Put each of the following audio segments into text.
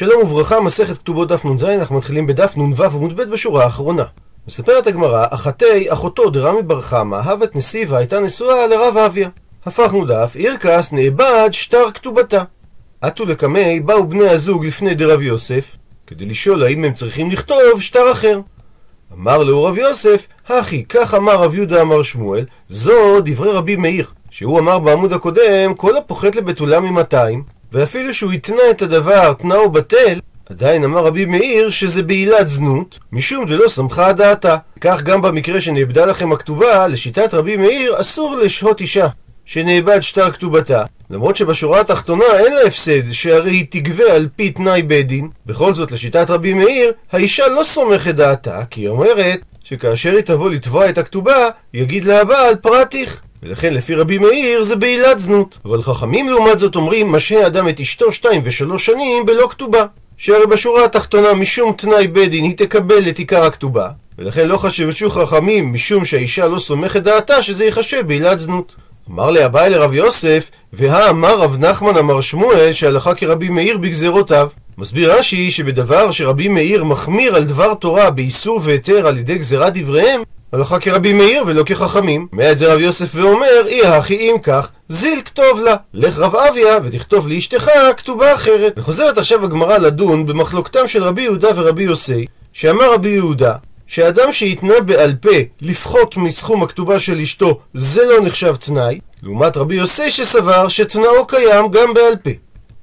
שלום וברכה, מסכת כתובות דף נ"ז, אנחנו מתחילים בדף נ"ו עמוד ב' בשורה האחרונה. מספרת הגמרא, אחתי אחותו דרמי בר חמא, הבת נסיבה הייתה נשואה לרב אביה. הפכנו דף, עירקס נאבד שטר כתובתה. עטו לקמי באו בני הזוג לפני דרב יוסף, כדי לשאול האם הם צריכים לכתוב שטר אחר. אמר לו רב יוסף, הכי, כך אמר רב יהודה אמר שמואל, זו דברי רבי מאיר, שהוא אמר בעמוד הקודם, כל הפוחת לבתולה ממאתיים, ואפילו שהוא התנה את הדבר, תנאו בטל, עדיין אמר רבי מאיר שזה בעילת זנות, משום דלא שמחה דעתה. כך גם במקרה שנאבדה לכם הכתובה, לשיטת רבי מאיר אסור לשהות אישה שנאבד שטר כתובתה. למרות שבשורה התחתונה אין לה הפסד, שהרי היא תגבה על פי תנאי בית דין. בכל זאת, לשיטת רבי מאיר, האישה לא סומכת דעתה, כי היא אומרת שכאשר היא תבוא לתבוע את הכתובה, יגיד לה הבעל פרטיך. ולכן לפי רבי מאיר זה בעילת זנות. אבל חכמים לעומת זאת אומרים, משהה אדם את אשתו שתיים ושלוש שנים בלא כתובה. שהרי בשורה התחתונה משום תנאי בית דין היא תקבל את עיקר הכתובה, ולכן לא חשבשו חכמים משום שהאישה לא סומכת דעתה שזה ייחשב בעילת זנות. אמר לי אביי לרב יוסף, והא אמר רב נחמן אמר שמואל שהלכה כרבי מאיר בגזרותיו. מסביר רש"י שבדבר שרבי מאיר מחמיר על דבר תורה באיסור והיתר על ידי גזירת דבריהם, הלכה כרבי מאיר ולא כחכמים. מעט זה רב יוסף ואומר, אי הכי אם כך, זיל כתוב לה, לך רב אביה ותכתוב לאשתך כתובה אחרת. וחוזרת עכשיו הגמרא לדון במחלוקתם של רבי יהודה ורבי יוסי, שאמר רבי יהודה, שאדם שהתנה בעל פה לפחות מסכום הכתובה של אשתו, זה לא נחשב תנאי, לעומת רבי יוסי שסבר שתנאו קיים גם בעל פה.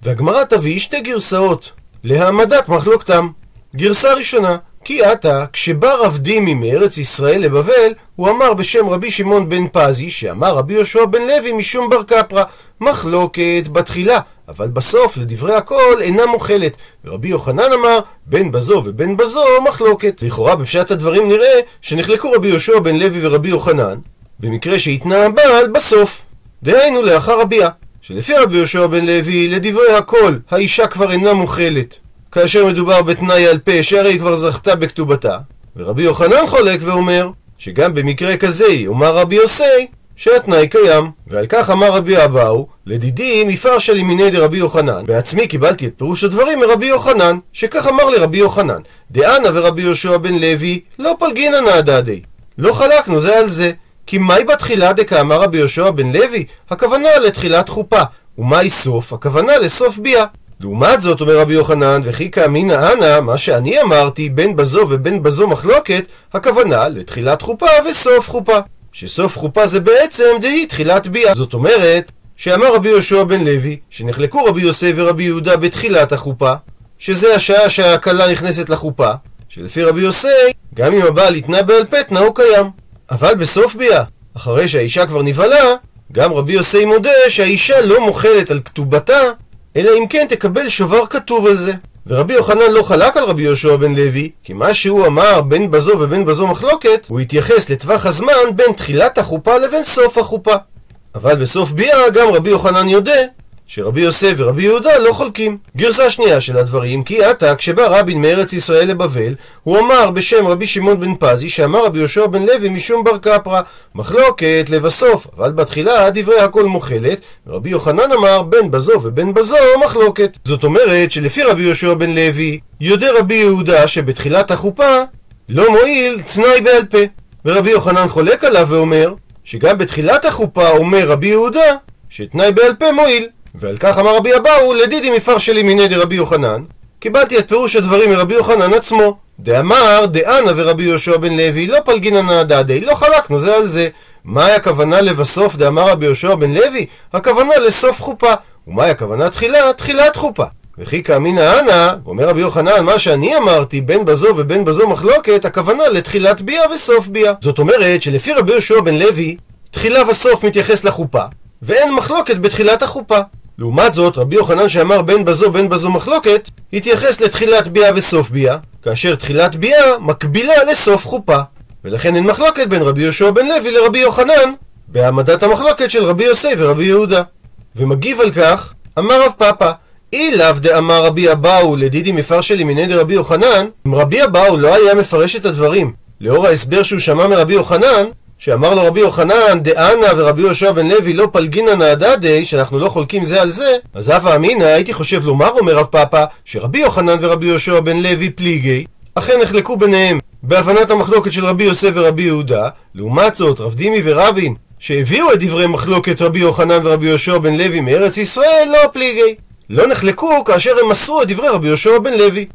והגמרא תביא שתי גרסאות להעמדת מחלוקתם. גרסה ראשונה, כי עתה, כשבא רב דימי מארץ ישראל לבבל, הוא אמר בשם רבי שמעון בן פזי, שאמר רבי יהושע בן לוי משום בר קפרא, מחלוקת בתחילה, אבל בסוף, לדברי הכל, אינה מוחלת. ורבי יוחנן אמר, בין בזו ובין בזו מחלוקת. לכאורה בפשט הדברים נראה שנחלקו רבי יהושע בן לוי ורבי יוחנן, במקרה שהתנה הבעל בסוף. דהיינו לאחר הביאה. שלפי רבי יהושע בן לוי, לדברי הכל, האישה כבר אינה מוחלת. כאשר מדובר בתנאי על פה שהרי היא כבר זכתה בכתובתה. ורבי יוחנן חולק ואומר שגם במקרה כזה יאמר רבי יוסי שהתנאי קיים. ועל כך אמר רבי אבאו, לדידי מפרשה לימיני דרבי יוחנן. בעצמי קיבלתי את פירוש הדברים מרבי יוחנן, שכך אמר לרבי יוחנן, דאנה ורבי יהושע בן לוי לא פלגינא נעדדי. לא חלקנו זה על זה. כי מהי בתחילה דקאמר רבי יהושע בן לוי? הכוונה לתחילת חופה. ומהי סוף? הכוונה לסוף ביאה. לעומת זאת, אומר רבי יוחנן, וכי כאמינא אנא, מה שאני אמרתי, בין בזו ובין בזו מחלוקת, הכוונה לתחילת חופה וסוף חופה. שסוף חופה זה בעצם דהי תחילת ביאה. זאת אומרת, שאמר רבי יהושע בן לוי, שנחלקו רבי יוסף ורבי יהודה בתחילת החופה, שזה השעה שהכלה נכנסת לחופה, שלפי רבי יוסי, גם אם הבעל התנה בעל פה, תנאו קיים. אבל בסוף ביאה, אחרי שהאישה כבר נבהלה, גם רבי יוסי מודה שהאישה לא מוחלת על כתובתה, אלא אם כן תקבל שובר כתוב על זה. ורבי יוחנן לא חלק על רבי יהושע בן לוי, כי מה שהוא אמר בין בזו ובין בזו מחלוקת, הוא התייחס לטווח הזמן בין תחילת החופה לבין סוף החופה. אבל בסוף ביאה גם רבי יוחנן יודע שרבי יוסף ורבי יהודה לא חולקים. גרסה שנייה של הדברים, כי עתה כשבא רבין מארץ ישראל לבבל, הוא אמר בשם רבי שמעון בן פזי, שאמר רבי יהושע בן לוי משום בר קפרא, מחלוקת לבסוף, אבל בתחילה דברי הכל מוחלת, ורבי יוחנן אמר בין בזו ובין בזו מחלוקת. זאת אומרת שלפי רבי יהושע בן לוי, יודע רבי יהודה שבתחילת החופה לא מועיל תנאי בעל פה. ורבי יוחנן חולק עליו ואומר, שגם בתחילת החופה אומר רבי יהודה, שתנאי בעל פה מועיל. ועל כך אמר רבי אבאו, לדידי מפרשי לימיני דרבי יוחנן, קיבלתי את פירוש הדברים מרבי יוחנן עצמו. דאמר דאנה ורבי יהושע בן לוי לא פלגינא נעדדי, לא חלקנו זה על זה. מהי הכוונה לבסוף דאמר רבי יהושע בן לוי? הכוונה לסוף חופה. ומהי הכוונה תחילה? תחילת חופה. וכי כאמינא אנא, אומר רבי יוחנן, מה שאני אמרתי, בין בזו ובין בזו מחלוקת, הכוונה לתחילת ביאה וסוף ביאה. זאת אומרת שלפי רבי יהושע בן לוי, תחילה וסוף מתייחס לחופה, ואין מחלוקת בתחילת החופה. לעומת זאת, רבי יוחנן שאמר בין בזו בין בזו מחלוקת, התייחס לתחילת ביאה וסוף ביאה, כאשר תחילת ביאה מקבילה לסוף חופה. ולכן אין מחלוקת בין רבי יהושע בן לוי לרבי יוחנן, בהעמדת המחלוקת של רבי יוסי ורבי יהודה. ומגיב על כך, אמר רב פאפא, אי לאו דאמר רבי אבאו לדידי מפרשי לימיני דרבי יוחנן, אם רבי אבאו לא היה מפרש את הדברים לאור ההסבר שהוא שמע מרבי יוחנן, שאמר לו רבי יוחנן, דאנה ורבי יהושע בן לוי לא פלגינא נהדדי, שאנחנו לא חולקים זה על זה, אז הווה אמינא הייתי חושב לומר, אומר רב פאפא, שרבי יוחנן ורבי יהושע בן לוי פליגי, אכן נחלקו ביניהם בהבנת המחלוקת של רבי יוסף ורבי יהודה, לעומת זאת רב דימי ורבין, שהביאו את דברי מחלוקת רבי יוחנן ורבי יהושע בן לוי מארץ ישראל, לא פליגי. לא נחלקו כאשר הם מסרו את דברי רבי יהושע בן לוי.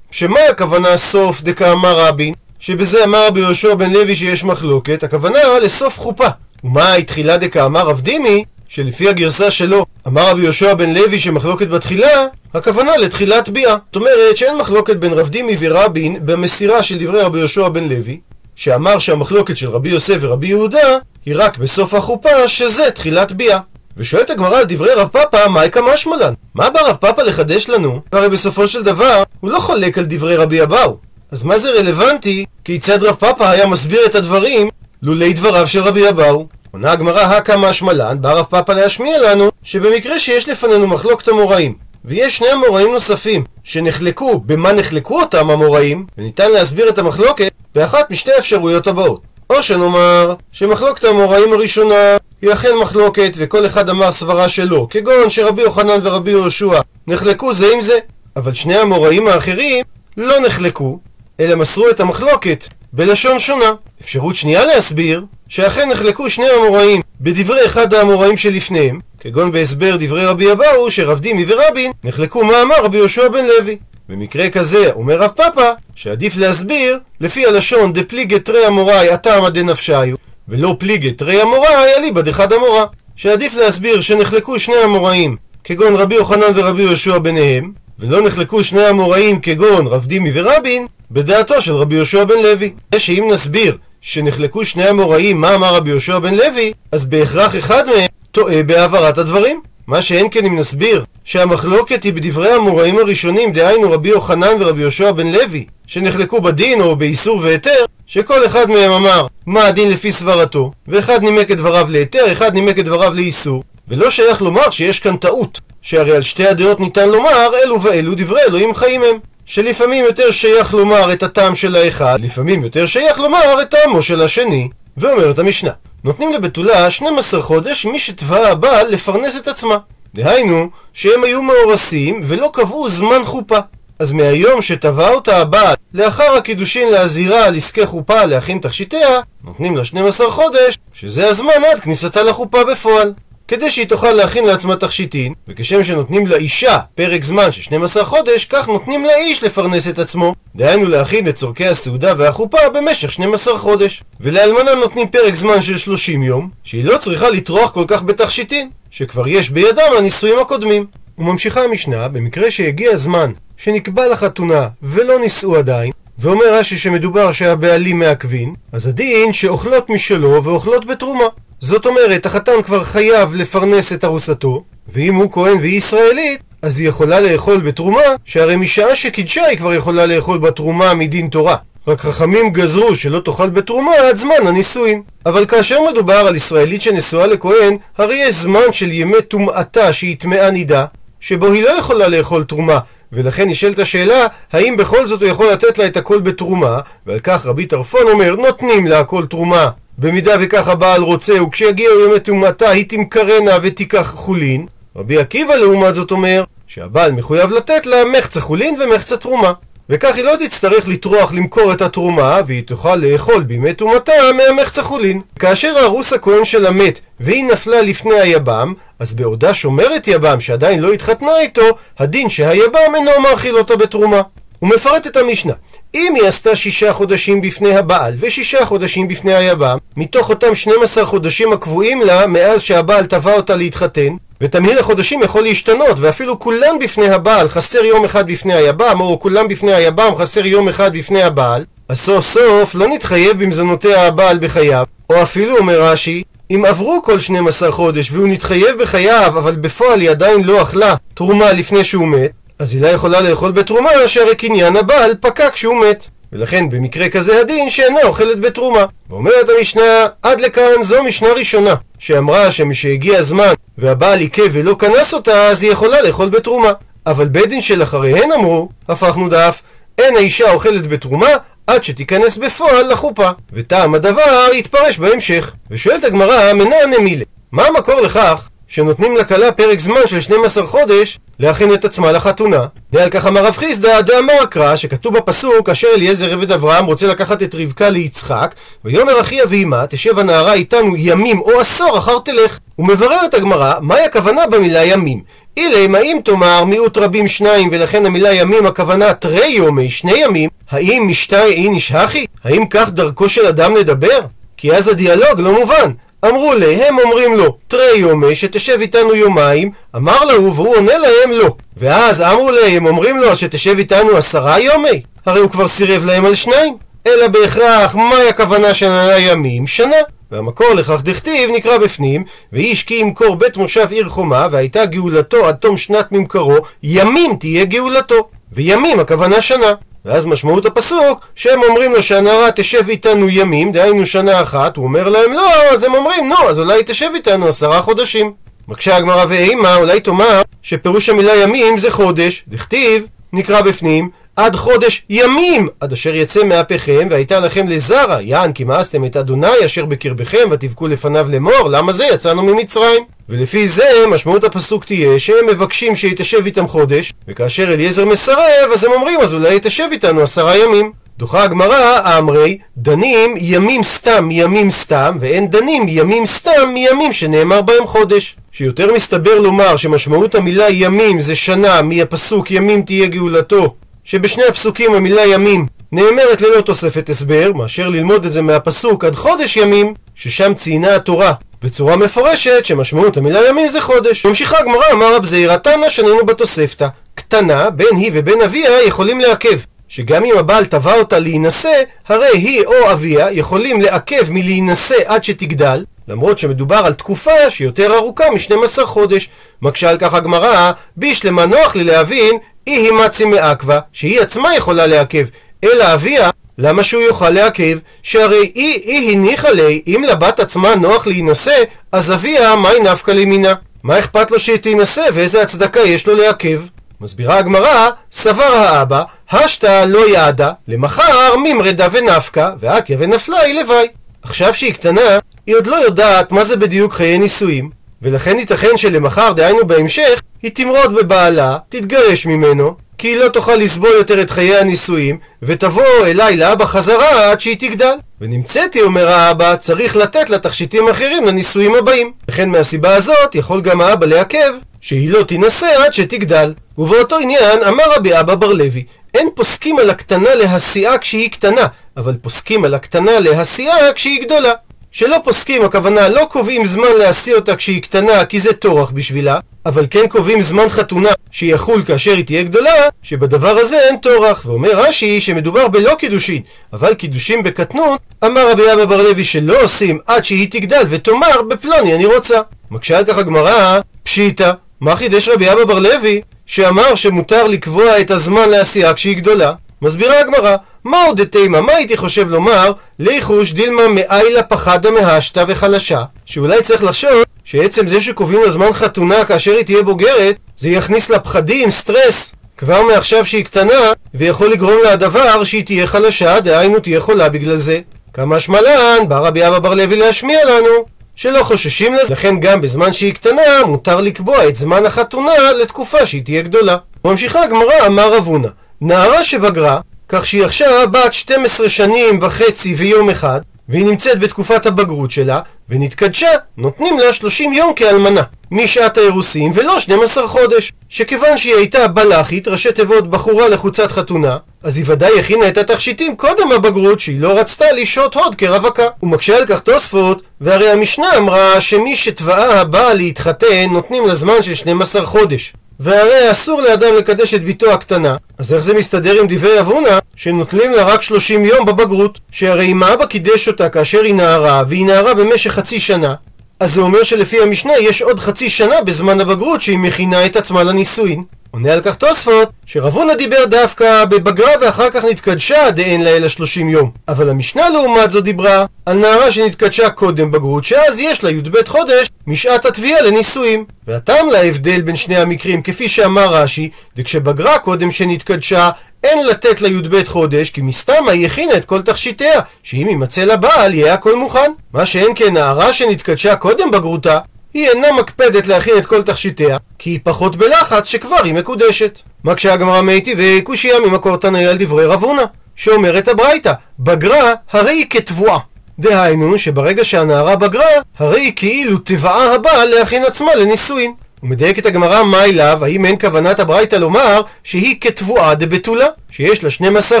שמה הכוונה סוף דקאמר רבין? שבזה אמר רבי יהושע בן לוי שיש מחלוקת, הכוונה לסוף חופה. ומה תחילה דקאמר רב דימי? שלפי הגרסה שלו אמר רבי יהושע בן לוי שמחלוקת בתחילה, הכוונה לתחילת ביאה. זאת אומרת שאין מחלוקת בין רב דימי ורבין במסירה של דברי רבי יהושע בן לוי, שאמר שהמחלוקת של רבי יוסף ורבי יהודה היא רק בסוף החופה, שזה תחילת ביאה. ושואלת הגמרא על דברי רב פאפא, מהי כמשמלן? מה בא רב פאפא לחדש לנו? הרי בסופו של דבר, הוא לא חולק על דברי רבי אבאו. אז מה זה רלוונטי כיצד רב פאפא היה מסביר את הדברים לולי דבריו של רבי אבאו? עונה הגמרא הקא משמלן, בא רב פאפא להשמיע לנו שבמקרה שיש לפנינו מחלוקת המוראים ויש שני אמוראים נוספים שנחלקו במה נחלקו אותם אמוראים וניתן להסביר את המחלוקת באחת משתי האפשרויות הבאות או שנאמר שמחלוקת המוראים הראשונה היא אכן מחלוקת וכל אחד אמר סברה שלו כגון שרבי יוחנן ורבי יהושע נחלקו זה עם זה אבל שני המוראים האחרים לא נחלקו אלא מסרו את המחלוקת בלשון שונה. אפשרות שנייה להסביר שאכן נחלקו שני המוראים בדברי אחד האמוראים שלפניהם, כגון בהסבר דברי רבי אבאו שרב דימי ורבין נחלקו מה אמר רבי יהושע בן לוי. במקרה כזה אומר רב פאפא שעדיף להסביר לפי הלשון דפליגת תרי אמוראי התאמא דנפשיו ולא פליגת תרי אמוראי אליבא דחד אמורא שעדיף להסביר שנחלקו שני אמוראים כגון רבי יוחנן ורבי יהושע ביניהם ולא נחלקו שני אמוראים כגון רב דימי ורבין בדעתו של רבי יהושע בן לוי. שאם נסביר שנחלקו שני אמוראים מה אמר רבי יהושע בן לוי, אז בהכרח אחד מהם טועה בהעברת הדברים. מה שאין כן אם נסביר שהמחלוקת היא בדברי המוראים הראשונים, דהיינו רבי יוחנן ורבי יהושע בן לוי, שנחלקו בדין או באיסור והיתר, שכל אחד מהם אמר מה הדין לפי סברתו, ואחד נימק את דבריו להיתר, אחד נימק את דבריו לאיסור, ולא שייך לומר שיש כאן טעות, שהרי על שתי הדעות ניתן לומר אלו ואלו דברי אלוהים חיים הם. שלפעמים יותר שייך לומר את הטעם של האחד, לפעמים יותר שייך לומר את טעמו של השני. ואומרת המשנה, נותנים לבתולה 12 חודש מי שתבעה הבעל לפרנס את עצמה. דהיינו, שהם היו מאורסים ולא קבעו זמן חופה. אז מהיום שטבע אותה הבעל לאחר הקידושין להזהירה על עסקי חופה להכין תכשיטיה, נותנים לה 12 חודש, שזה הזמן עד כניסתה לחופה בפועל. כדי שהיא תוכל להכין לעצמה תכשיטין, וכשם שנותנים לאישה פרק זמן של 12 חודש, כך נותנים לאיש לפרנס את עצמו. דהיינו להכין את צורכי הסעודה והחופה במשך 12 חודש. ולאלמנה נותנים פרק זמן של 30 יום, שהיא לא צריכה לטרוח כל כך בתכשיטין, שכבר יש בידם הנישואים הקודמים. וממשיכה המשנה, במקרה שהגיע הזמן שנקבע לחתונה ולא נישאו עדיין, ואומר רש"י שמדובר שהבעלים מעכבין, אז הדין שאוכלות משלו ואוכלות בתרומה. זאת אומרת, החתן כבר חייב לפרנס את ארוסתו, ואם הוא כהן והיא ישראלית, אז היא יכולה לאכול בתרומה, שהרי משעה שקידשה היא כבר יכולה לאכול בתרומה מדין תורה. רק חכמים גזרו שלא תאכל בתרומה עד זמן הנישואין. אבל כאשר מדובר על ישראלית שנשואה לכהן, הרי יש זמן של ימי טומאתה שהיא טמאה נידה, שבו היא לא יכולה לאכול תרומה, ולכן נשאלת השאלה, האם בכל זאת הוא יכול לתת לה את הכל בתרומה, ועל כך רבי טרפון אומר, נותנים לה הכל תרומה במידה וכך הבעל רוצה, וכשיגיעו ימי טומאתה היא תמכרנה ותיקח חולין. רבי עקיבא לעומת זאת אומר שהבעל מחויב לתת לה מחצה חולין ומחצה תרומה. וכך היא לא תצטרך לטרוח למכור את התרומה, והיא תוכל לאכול בימי טומאתה מהמחצה חולין. כאשר הארוס הכהן שלה מת, והיא נפלה לפני היבם, אז בעודה שומרת יבם שעדיין לא התחתנה איתו, הדין שהיבם אינו מאכיל אותה בתרומה. הוא מפרט את המשנה. אם היא עשתה שישה חודשים בפני הבעל ושישה חודשים בפני היבם, מתוך אותם 12 חודשים הקבועים לה מאז שהבעל תבע אותה להתחתן, ותמהיל החודשים יכול להשתנות, ואפילו כולם בפני הבעל חסר יום אחד בפני היבם, או כולם בפני היבם חסר יום אחד בפני הבעל, אז סוף סוף לא נתחייב במזונותיה הבעל בחייו, או אפילו אומר רש"י, אם עברו כל 12 חודש והוא נתחייב בחייו, אבל בפועל היא עדיין לא אכלה תרומה לפני שהוא מת, אז היא לא יכולה לאכול בתרומה שהרי קניין הבעל פקע כשהוא מת. ולכן במקרה כזה הדין שאינה אוכלת בתרומה. ואומרת המשנה, עד לכאן זו משנה ראשונה, שאמרה שמשהגיע הזמן והבעל עיכב ולא כנס אותה, אז היא יכולה לאכול בתרומה. אבל בית דין של אחריהן אמרו, הפכנו דף, אין האישה אוכלת בתרומה עד שתיכנס בפועל לחופה, וטעם הדבר יתפרש בהמשך. ושואלת הגמרא, מנענה מילה, מה המקור לכך שנותנים לכלה פרק זמן של 12 חודש להכין את עצמה לחתונה. ועל כך אמר רב חיסדא דאמר קרא שכתוב בפסוק אשר אליעזר עבד אברהם רוצה לקחת את רבקה ליצחק ויאמר אחי אבימה תשב הנערה איתנו ימים או עשור אחר תלך. ומבררת הגמרא מהי הכוונה במילה ימים. אילם האם תאמר מיעוט רבים שניים ולכן המילה ימים הכוונה תרי יומי שני ימים האם משתי אי נשהכי? האם כך דרכו של אדם לדבר? כי אז הדיאלוג לא מובן אמרו לי, הם אומרים לו, תרי יומי, שתשב איתנו יומיים, אמר לו, והוא עונה להם לא. ואז אמרו לי, הם אומרים לו, שתשב איתנו עשרה יומי? הרי הוא כבר סירב להם על שניים. אלא בהכרח, מהי הכוונה של הימים? שנה. והמקור לכך דכתיב נקרא בפנים, ואיש כי ימכור בית מושב עיר חומה, והייתה גאולתו עד תום שנת ממכרו, ימים תהיה גאולתו. וימים הכוונה שנה. ואז משמעות הפסוק, שהם אומרים לו שהנערה תשב איתנו ימים, דהיינו שנה אחת, הוא אומר להם לא, אז הם אומרים, נו, אז אולי תשב איתנו עשרה חודשים. מקשה הגמרא ואימה, אולי תאמר שפירוש המילה ימים זה חודש, דכתיב, נקרא בפנים, עד חודש ימים, עד אשר יצא מאפיכם, והייתה לכם לזרע, יען כי מאסתם את אדוני אשר בקרבכם, ותבכו לפניו לאמור, למה זה יצאנו ממצרים? ולפי זה משמעות הפסוק תהיה שהם מבקשים שיתשב איתם חודש, וכאשר אליעזר מסרב, אז הם אומרים, אז אולי יתשב איתנו עשרה ימים. דוחה הגמרא, אמרי, דנים ימים סתם מימים סתם, ואין דנים ימים סתם מימים שנאמר בהם חודש. שיותר מסתבר לומר שמשמעות המילה ימים זה שנה מהפסוק ימים תהיה גאולתו, שבשני הפסוקים המילה ימים נאמרת ללא תוספת הסבר, מאשר ללמוד את זה מהפסוק עד חודש ימים, ששם ציינה התורה בצורה מפורשת שמשמעות המילה ימים זה חודש. ממשיכה הגמרא, אמר רב זעירא תנא שנינו בתוספתא. קטנה, בין היא ובין אביה יכולים לעכב. שגם אם הבעל תבע אותה להינשא, הרי היא או אביה יכולים לעכב מלהינשא עד שתגדל, למרות שמדובר על תקופה שיותר ארוכה מ-12 חודש. מקשה על כך הגמרא, בישלמה נוח לי להבין, אי הימצי מעכבה, שהיא עצמה יכולה לעכב, אלא אביה למה שהוא יוכל לעכב? שהרי היא, היא הניחה לי, אם לבת עצמה נוח להינשא, אז אביה, מהי נפקא למינה? מה אכפת לו שהיא תינשא ואיזה הצדקה יש לו לעכב? מסבירה הגמרא, סבר האבא, השתא לא יעדה, למחר ממרדה ונפקא, ואתיה ונפלה היא לוואי. עכשיו שהיא קטנה, היא עוד לא יודעת מה זה בדיוק חיי נישואים, ולכן ייתכן שלמחר, דהיינו בהמשך, היא תמרוד בבעלה, תתגרש ממנו, כי היא לא תוכל לסבול יותר את חיי הנישואים, ותבוא אליי לאבא חזרה עד שהיא תגדל. ונמצאתי, אומר האבא, צריך לתת לה תכשיטים אחרים לנישואים הבאים. לכן מהסיבה הזאת יכול גם האבא לעכב שהיא לא תינשא עד שתגדל. ובאותו עניין אמר רבי אבא בר לוי, אין פוסקים על הקטנה להסיעה כשהיא קטנה, אבל פוסקים על הקטנה להסיעה כשהיא גדולה. שלא פוסקים, הכוונה לא קובעים זמן להשיא אותה כשהיא קטנה כי זה טורח בשבילה, אבל כן קובעים זמן חתונה שיחול כאשר היא תהיה גדולה, שבדבר הזה אין טורח. ואומר רש"י שמדובר בלא קידושין, אבל קידושין בקטנות, אמר רבי אבא בר לוי שלא עושים עד שהיא תגדל ותאמר בפלוני אני רוצה. מקשה על כך הגמרא, פשיטא, מה חידש רבי אבא בר לוי שאמר שמותר לקבוע את הזמן לעשייה כשהיא גדולה? מסבירה הגמרא, מה עוד דתימה, מה הייתי חושב לומר, ליחוש דילמה מאיילה פחדה מהשתא וחלשה? שאולי צריך לחשוב שעצם זה שקובעים לה זמן חתונה כאשר היא תהיה בוגרת, זה יכניס לה פחדים, סטרס, כבר מעכשיו שהיא קטנה, ויכול לגרום לה הדבר שהיא תהיה חלשה, דהיינו תהיה חולה בגלל זה. כמה שמלן, בא רבי אבא בר לוי להשמיע לנו, שלא חוששים לזה, לכן גם בזמן שהיא קטנה, מותר לקבוע את זמן החתונה לתקופה שהיא תהיה גדולה. ממשיכה הגמרא, אמר רב הונא, נערה שבגרה, כך שהיא עכשיו בת 12 שנים וחצי ויום אחד, והיא נמצאת בתקופת הבגרות שלה, ונתקדשה, נותנים לה 30 יום כאלמנה, משעת האירוסין ולא 12 חודש. שכיוון שהיא הייתה בלחית, ראשי תיבות בחורה לחוצת חתונה, אז היא ודאי הכינה את התכשיטים קודם הבגרות, שהיא לא רצתה לשהות הוד כרווקה. הוא מקשה על כך תוספות, והרי המשנה אמרה שמי שתבעה הבאה להתחתן, נותנים לה זמן של 12 חודש. והרי אסור לאדם לקדש את בתו הקטנה, אז איך זה מסתדר עם דברי אבונה, שנוטלים לה רק 30 יום בבגרות? שהרי אם האבא קידש אותה כאשר היא נערה, והיא נערה במשך חצי שנה, אז זה אומר שלפי המשנה יש עוד חצי שנה בזמן הבגרות שהיא מכינה את עצמה לנישואין. עונה על כך תוספות, שרב הונא דיבר דווקא בבגרה ואחר כך נתקדשה דאין לה אלא 30 יום. אבל המשנה לעומת זו דיברה על נערה שנתקדשה קודם בגרות, שאז יש לה י"ב חודש משעת התביעה לנישואים. והטעם להבדל בין שני המקרים, כפי שאמר רש"י, דכשבגרה קודם שנתקדשה, אין לתת לה י"ב חודש, כי מסתמה היא הכינה את כל תכשיטיה, שאם יימצא לה בעל, יהיה הכל מוכן. מה שאין כן נערה שנתקדשה קודם בגרותה, היא אינה מקפדת להכין את כל תכשיטיה, כי היא פחות בלחץ שכבר היא מקודשת. מקשה הגמרא מאיתי וקושייה ממקור תנאי על דברי רב הונא, שאומרת הברייתא, בגרה הרי היא כתבואה. דהיינו שברגע שהנערה בגרה, הרי היא כאילו תבעה הבעל להכין עצמה לנישואין. ומדייקת הגמרא מה אליו, האם אין כוונת הברייתא לומר שהיא כתבואה דבתולה, שיש לה 12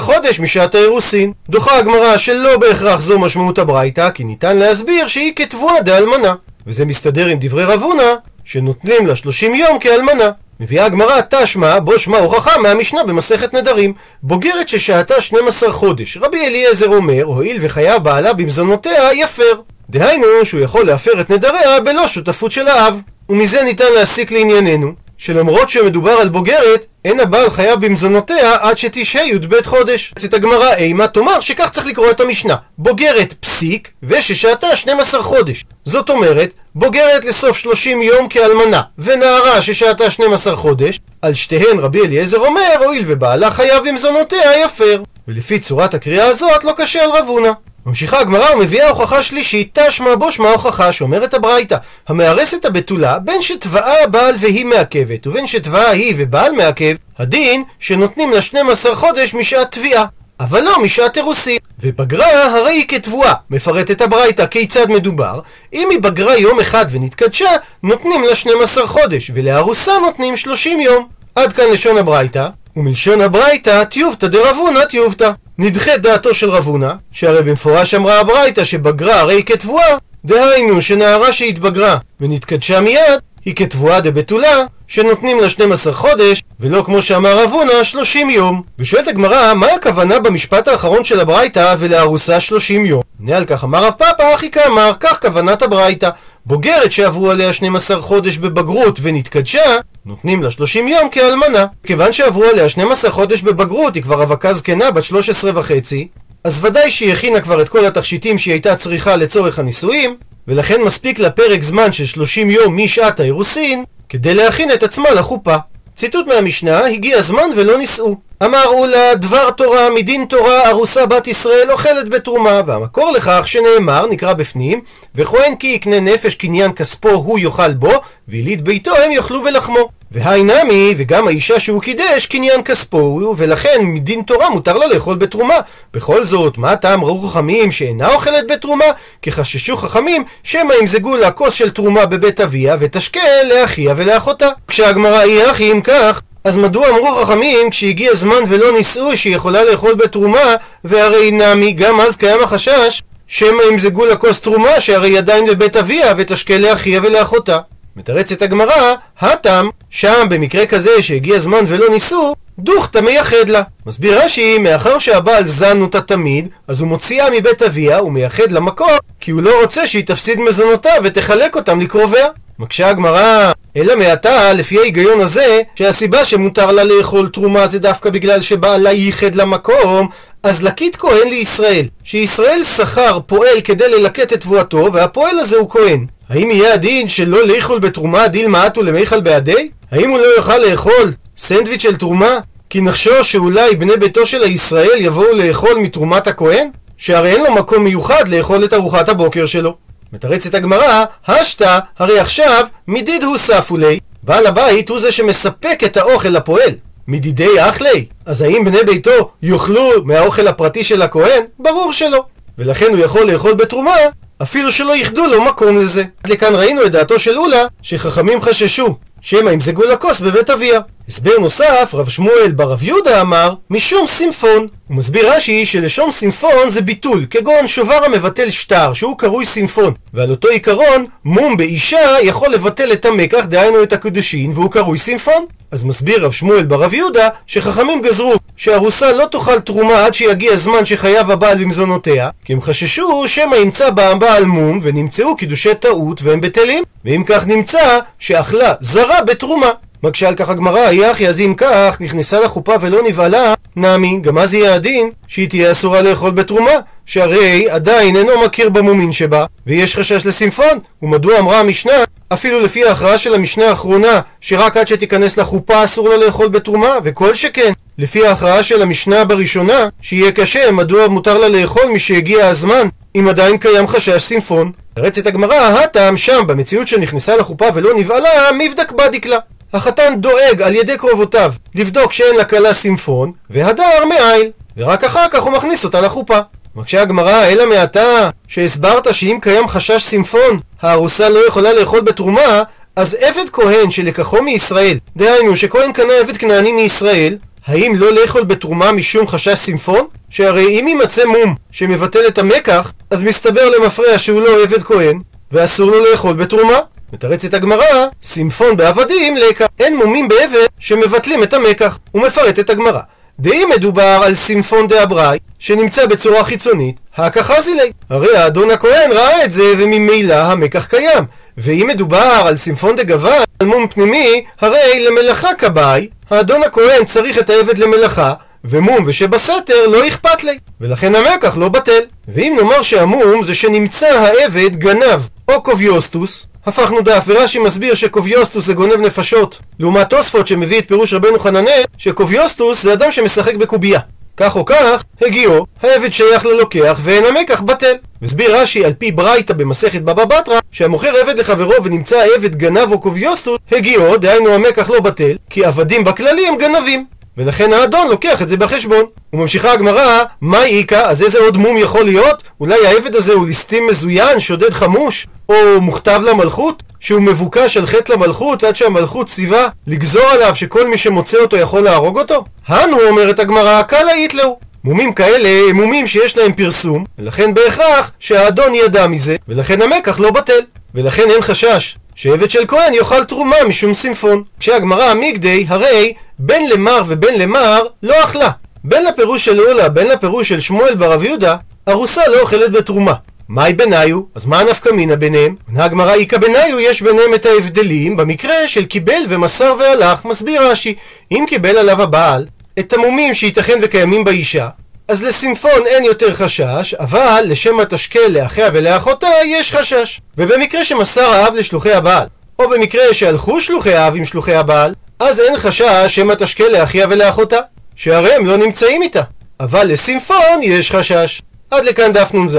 חודש משעת האירוסין. דוחה הגמרא שלא בהכרח זו משמעות הברייתא, כי ניתן להסביר שהיא כתבואה דאלמנה. וזה מסתדר עם דברי רב הונא, שנותנים לה 30 יום כאלמנה. מביאה הגמרא תשמע בו שמע הוכחה מהמשנה במסכת נדרים. בוגרת ששהתה 12 חודש. רבי אליעזר אומר הואיל וחייב בעלה במזונותיה יפר. דהיינו שהוא יכול להפר את נדריה בלא שותפות של האב ומזה ניתן להסיק לענייננו שלמרות שמדובר על בוגרת, אין הבעל חייב במזונותיה עד שתשהה י"ב חודש. אצל הגמרא אימה תאמר שכך צריך לקרוא את המשנה. בוגרת פסיק, וששהתה 12 חודש. זאת אומרת, בוגרת לסוף 30 יום כאלמנה, ונערה ששהתה 12 חודש, על שתיהן רבי אליעזר אומר, הואיל ובעלה חייב במזונותיה יפר. ולפי צורת הקריאה הזאת לא קשה על רב הונא. ממשיכה הגמרא ומביאה הוכחה שלישית, תשמע בו שמע הוכחה שאומרת הברייתא, המארסת הבתולה בין שתבעה הבעל והיא מעכבת, ובין שתבעה היא ובעל מעכב, הדין שנותנים לה 12 חודש משעת תביעה. אבל לא משעת אירוסין. ובגרה הרי היא כתבואה. מפרטת הברייתא כיצד מדובר. אם היא בגרה יום אחד ונתקדשה, נותנים לה 12 חודש, ולארוסה נותנים 30 יום. עד כאן לשון הברייתא, ומלשון הברייתא טיובתא דרבונא טיובתא. נדחה דעתו של רב הונא, שהרי במפורש אמרה הברייתא שבגרה הרי כתבואה, דהיינו שנערה שהתבגרה ונתקדשה מיד, היא כתבואה דבתולה, שנותנים לה 12 חודש, ולא כמו שאמר רב הונא 30 יום. ושואלת הגמרא, מה הכוונה במשפט האחרון של הברייתא ולארוסה 30 יום? עונה על כך אמר רב פאפא, אחי כאמר, כך כוונת הברייתא. בוגרת שעברו עליה 12 חודש בבגרות ונתקדשה, נותנים לה 30 יום כאלמנה. כיוון שעברו עליה 12 חודש בבגרות, היא כבר רווקה זקנה בת 13 וחצי, אז ודאי שהיא הכינה כבר את כל התכשיטים שהיא הייתה צריכה לצורך הנישואים, ולכן מספיק לה פרק זמן של 30 יום משעת האירוסין, כדי להכין את עצמה לחופה. ציטוט מהמשנה, הגיע זמן ולא נישאו. אמר אולה, דבר תורה, מדין תורה, ארוסה בת ישראל אוכלת בתרומה, והמקור לכך שנאמר, נקרא בפנים, וכהן כי יקנה נפש קניין כספו הוא יאכל בו, ויליד ביתו הם יאכלו ולחמו. והי נמי, וגם האישה שהוא קידש, קניין כספו הוא, ולכן מדין תורה מותר לה לאכול בתרומה. בכל זאת, מה טעם ראו חכמים שאינה אוכלת בתרומה? כי חששו חכמים שמא ימזגו לה כוס של תרומה בבית אביה, ותשקה לאחיה ולאחותה. כשהגמרא היא אחי אם כך, אז מדוע אמרו חכמים כשהגיע זמן ולא נישאו שהיא יכולה לאכול בתרומה והרי נמי גם אז קיים החשש שמא ימזגו לה כוס תרומה שהרי היא עדיין בבית אביה ותשקה לאחיה ולאחותה מתרצת הגמרא, הטם, שם במקרה כזה שהגיע זמן ולא ניסו, דוכתא מייחד לה. מסביר רש"י, מאחר שהבעל זן אותה תמיד, אז הוא מוציאה מבית אביה ומייחד לה מקור, כי הוא לא רוצה שהיא תפסיד מזונותיו ותחלק אותם לקרוביה. מקשה הגמרא, אלא מעתה, לפי ההיגיון הזה, שהסיבה שמותר לה לאכול תרומה זה דווקא בגלל שבעלה ייחד למקום, אז לקיט כהן לישראל, שישראל שכר פועל כדי ללקט את תבואתו, והפועל הזה הוא כהן. האם יהיה הדין שלא לאכול בתרומה דילמא אתו למיכל בהדיה? האם הוא לא יוכל לאכול סנדוויץ' של תרומה? כי נחשוש שאולי בני ביתו של הישראל יבואו לאכול מתרומת הכהן? שהרי אין לו מקום מיוחד לאכול את ארוחת הבוקר שלו. מתרצת הגמרא, השתא, הרי עכשיו מדידהו ספו ליה. בעל הבית הוא זה שמספק את האוכל לפועל. מדידי אחלי? אז האם בני ביתו יאכלו מהאוכל הפרטי של הכהן? ברור שלא. ולכן הוא יכול לאכול בתרומה אפילו שלא ייחדו לו מקום לזה. עד לכאן ראינו את דעתו של אולה, שחכמים חששו, שמא ימזגו לכוס בבית אביה. הסבר נוסף, רב שמואל ברב יהודה אמר, משום סימפון. הוא מסביר רש"י שלשום סימפון זה ביטול, כגון שובר המבטל שטר, שהוא קרוי סימפון. ועל אותו עיקרון, מום באישה יכול לבטל את המקח, דהיינו את הקדושין, והוא קרוי סימפון. אז מסביר רב שמואל ברב יהודה, שחכמים גזרו שארוסה לא תאכל תרומה עד שיגיע זמן שחייב הבעל במזונותיה, כי הם חששו שמא ימצא בה הבעל מום, ונמצאו קידושי טעות והם בטלים, ואם כך נמצא שאכלה זרה בתרומה. מקשה על כך הגמרא, יחי אז אם כך נכנסה לחופה ולא נבהלה, נמי, גם אז יהיה הדין שהיא תהיה אסורה לאכול בתרומה, שהרי עדיין אינו מכיר במומין שבה, ויש חשש לסימפון, ומדוע אמרה המשנה, אפילו לפי ההכרעה של המשנה האחרונה, שרק עד שתיכנס לחופה אסור לה לאכול בתרומה, וכל שכן, לפי ההכרעה של המשנה בראשונה, שיהיה קשה, מדוע מותר לה לאכול משהגיע הזמן, אם עדיין קיים חשש סימפון. רצת הגמרא, הטעם שם, במציאות שנכנסה לחופה ולא נבעלה, מבדק בדיקלה. החתן דואג על ידי קרובותיו לבדוק שאין לה כלה סימפון, והדר מעיל, ורק אחר כך הוא מכניס אותה לחופה. מקשה הגמרא, אלא מעתה שהסברת שאם קיים חשש סימפון, הארוסה לא יכולה לאכול בתרומה, אז עבד כהן שלקחו מישראל, דהיינו שכהן קנה עבד כנעני מישראל, האם לא לאכול בתרומה משום חשש סימפון? שהרי אם יימצא מום שמבטל את המקח, אז מסתבר למפרע שהוא לא עבד כהן, ואסור לו לאכול בתרומה. מתרצת הגמרא, סימפון בעבדים לקח. אין מומים בעבד שמבטלים את המקח. הוא מפרט את הגמרא. דאם מדובר על סימפון דאבראי, שנמצא בצורה חיצונית, הכחזי לי. הרי האדון הכהן ראה את זה, וממילא המקח קיים. ואם מדובר על סימפון דגבה, על מום פנימי, הרי למלאכה כבאי, האדון הכהן צריך את העבד למלאכה, ומום ושבסתר לא אכפת לי, ולכן המקח לא בטל. ואם נאמר שהמום זה שנמצא העבד גנב או קוביוסטוס, הפכנו דף, ורש"י מסביר שקוביוסטוס זה גונב נפשות, לעומת תוספות שמביא את פירוש רבנו חננאל, שקוביוסטוס זה אדם שמשחק בקובייה. כך או כך, הגיעו, העבד שייך ללוקח ואין המקח בטל. מסביר רש"י על פי ברייתא במסכת בבא בתרא, שהמוכר עבד לחברו ונמצא עבד גנב או קוביוסטוס, הגיעו, דהיינו המקח לא בטל, כי עבדים בכללי הם גנבים. ולכן האדון לוקח את זה בחשבון. וממשיכה הגמרא, מה איכא? אז איזה עוד מום יכול להיות? אולי העבד הזה הוא ליסטים מזוין, שודד חמוש? או מוכתב למלכות? שהוא מבוקש על חטא למלכות עד שהמלכות ציווה לגזור עליו שכל מי שמוצא אותו יכול להרוג אותו? הנו, אומרת הגמרא, קלה יתלאו. מומים כאלה הם מומים שיש להם פרסום, ולכן בהכרח שהאדון ידע מזה, ולכן המקח לא בטל. ולכן אין חשש שעבד של כהן יאכל תרומה משום סימפון. כשהגמרא מגדי, הרי בין למר ובין למר לא אכלה. בין לפירוש של אולה, בין לפירוש של שמואל ברב יהודה, ארוסה לא אוכלת בתרומה. מהי ביניו? אז מה הנפקא מינה ביניהם? עונה הגמרא איכא ביניו יש ביניהם את ההבדלים במקרה של קיבל ומסר והלך, מסביר רש"י. אם קיבל עליו הבעל את המומים שייתכן וקיימים באישה, אז לסימפון אין יותר חשש, אבל לשם התשקל לאחיה ולאחותה יש חשש. ובמקרה שמסר האב לשלוחי הבעל, או במקרה שהלכו שלוחי האב עם שלוחי הבעל, אז אין חשש שמא תשקל לאחיה ולאחותה, שהרי הם לא נמצאים איתה. אבל לסימפון יש חשש. עד לכאן דף נ"ז.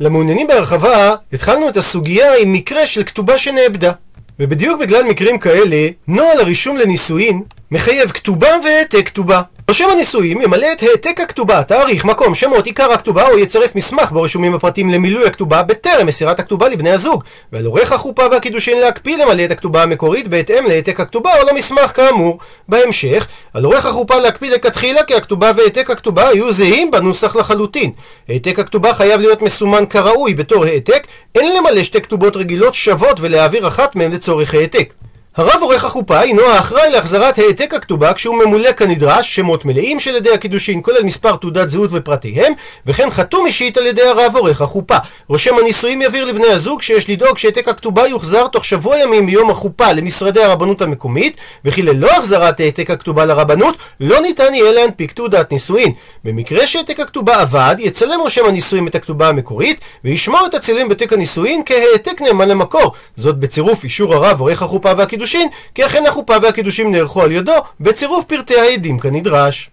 למעוניינים בהרחבה, התחלנו את הסוגיה עם מקרה של כתובה שנאבדה. ובדיוק בגלל מקרים כאלה, נוהל הרישום לנישואין מחייב כתובה והעתק כתובה. רושם הנישואים ימלא את העתק הכתובה, תאריך, מקום, שמות, עיקר הכתובה, או יצרף מסמך בו רשומים הפרטים למילוי הכתובה בטרם מסירת הכתובה לבני הזוג. ועל עורך החופה והקידושין להקפיא למלא את הכתובה המקורית בהתאם להעתק הכתובה או למסמך כאמור. בהמשך, על עורך החופה להקפיא לכתחילה כי הכתובה והעתק הכתובה היו זהים בנוסח לחלוטין. העתק הכתובה חייב להיות מסומן כראוי בתור העתק, אין למלא שתי כתובות רגילות שוות ולהעביר אחת מהן לצורך העתק. הרב עורך החופה הינו האחראי להחזרת העתק הכתובה כשהוא ממולא כנדרש, שמות מלאים של עדי הקידושין, כולל מספר תעודת זהות ופרטיהם, וכן חתום אישית על ידי הרב עורך החופה. רושם הנישואים יבהיר לבני הזוג שיש לדאוג שהעתק הכתובה יוחזר תוך שבוע ימים מיום החופה למשרדי הרבנות המקומית, וכי ללא החזרת העתק הכתובה לרבנות, לא ניתן יהיה להנפיק תעודת נישואין. במקרה שהעתק הכתובה אבד, יצלם רושם הנישואים את הכתובה המקורית, וישמור את הצילום בתיק הנישואין כהעתק נאמן למקור. זאת בצירוף אישור הרב עורך החופה והקידושין הקידושין, כי אכן החופה והקידושים נערכו על ידו, בצירוף פרטי העדים כנדרש.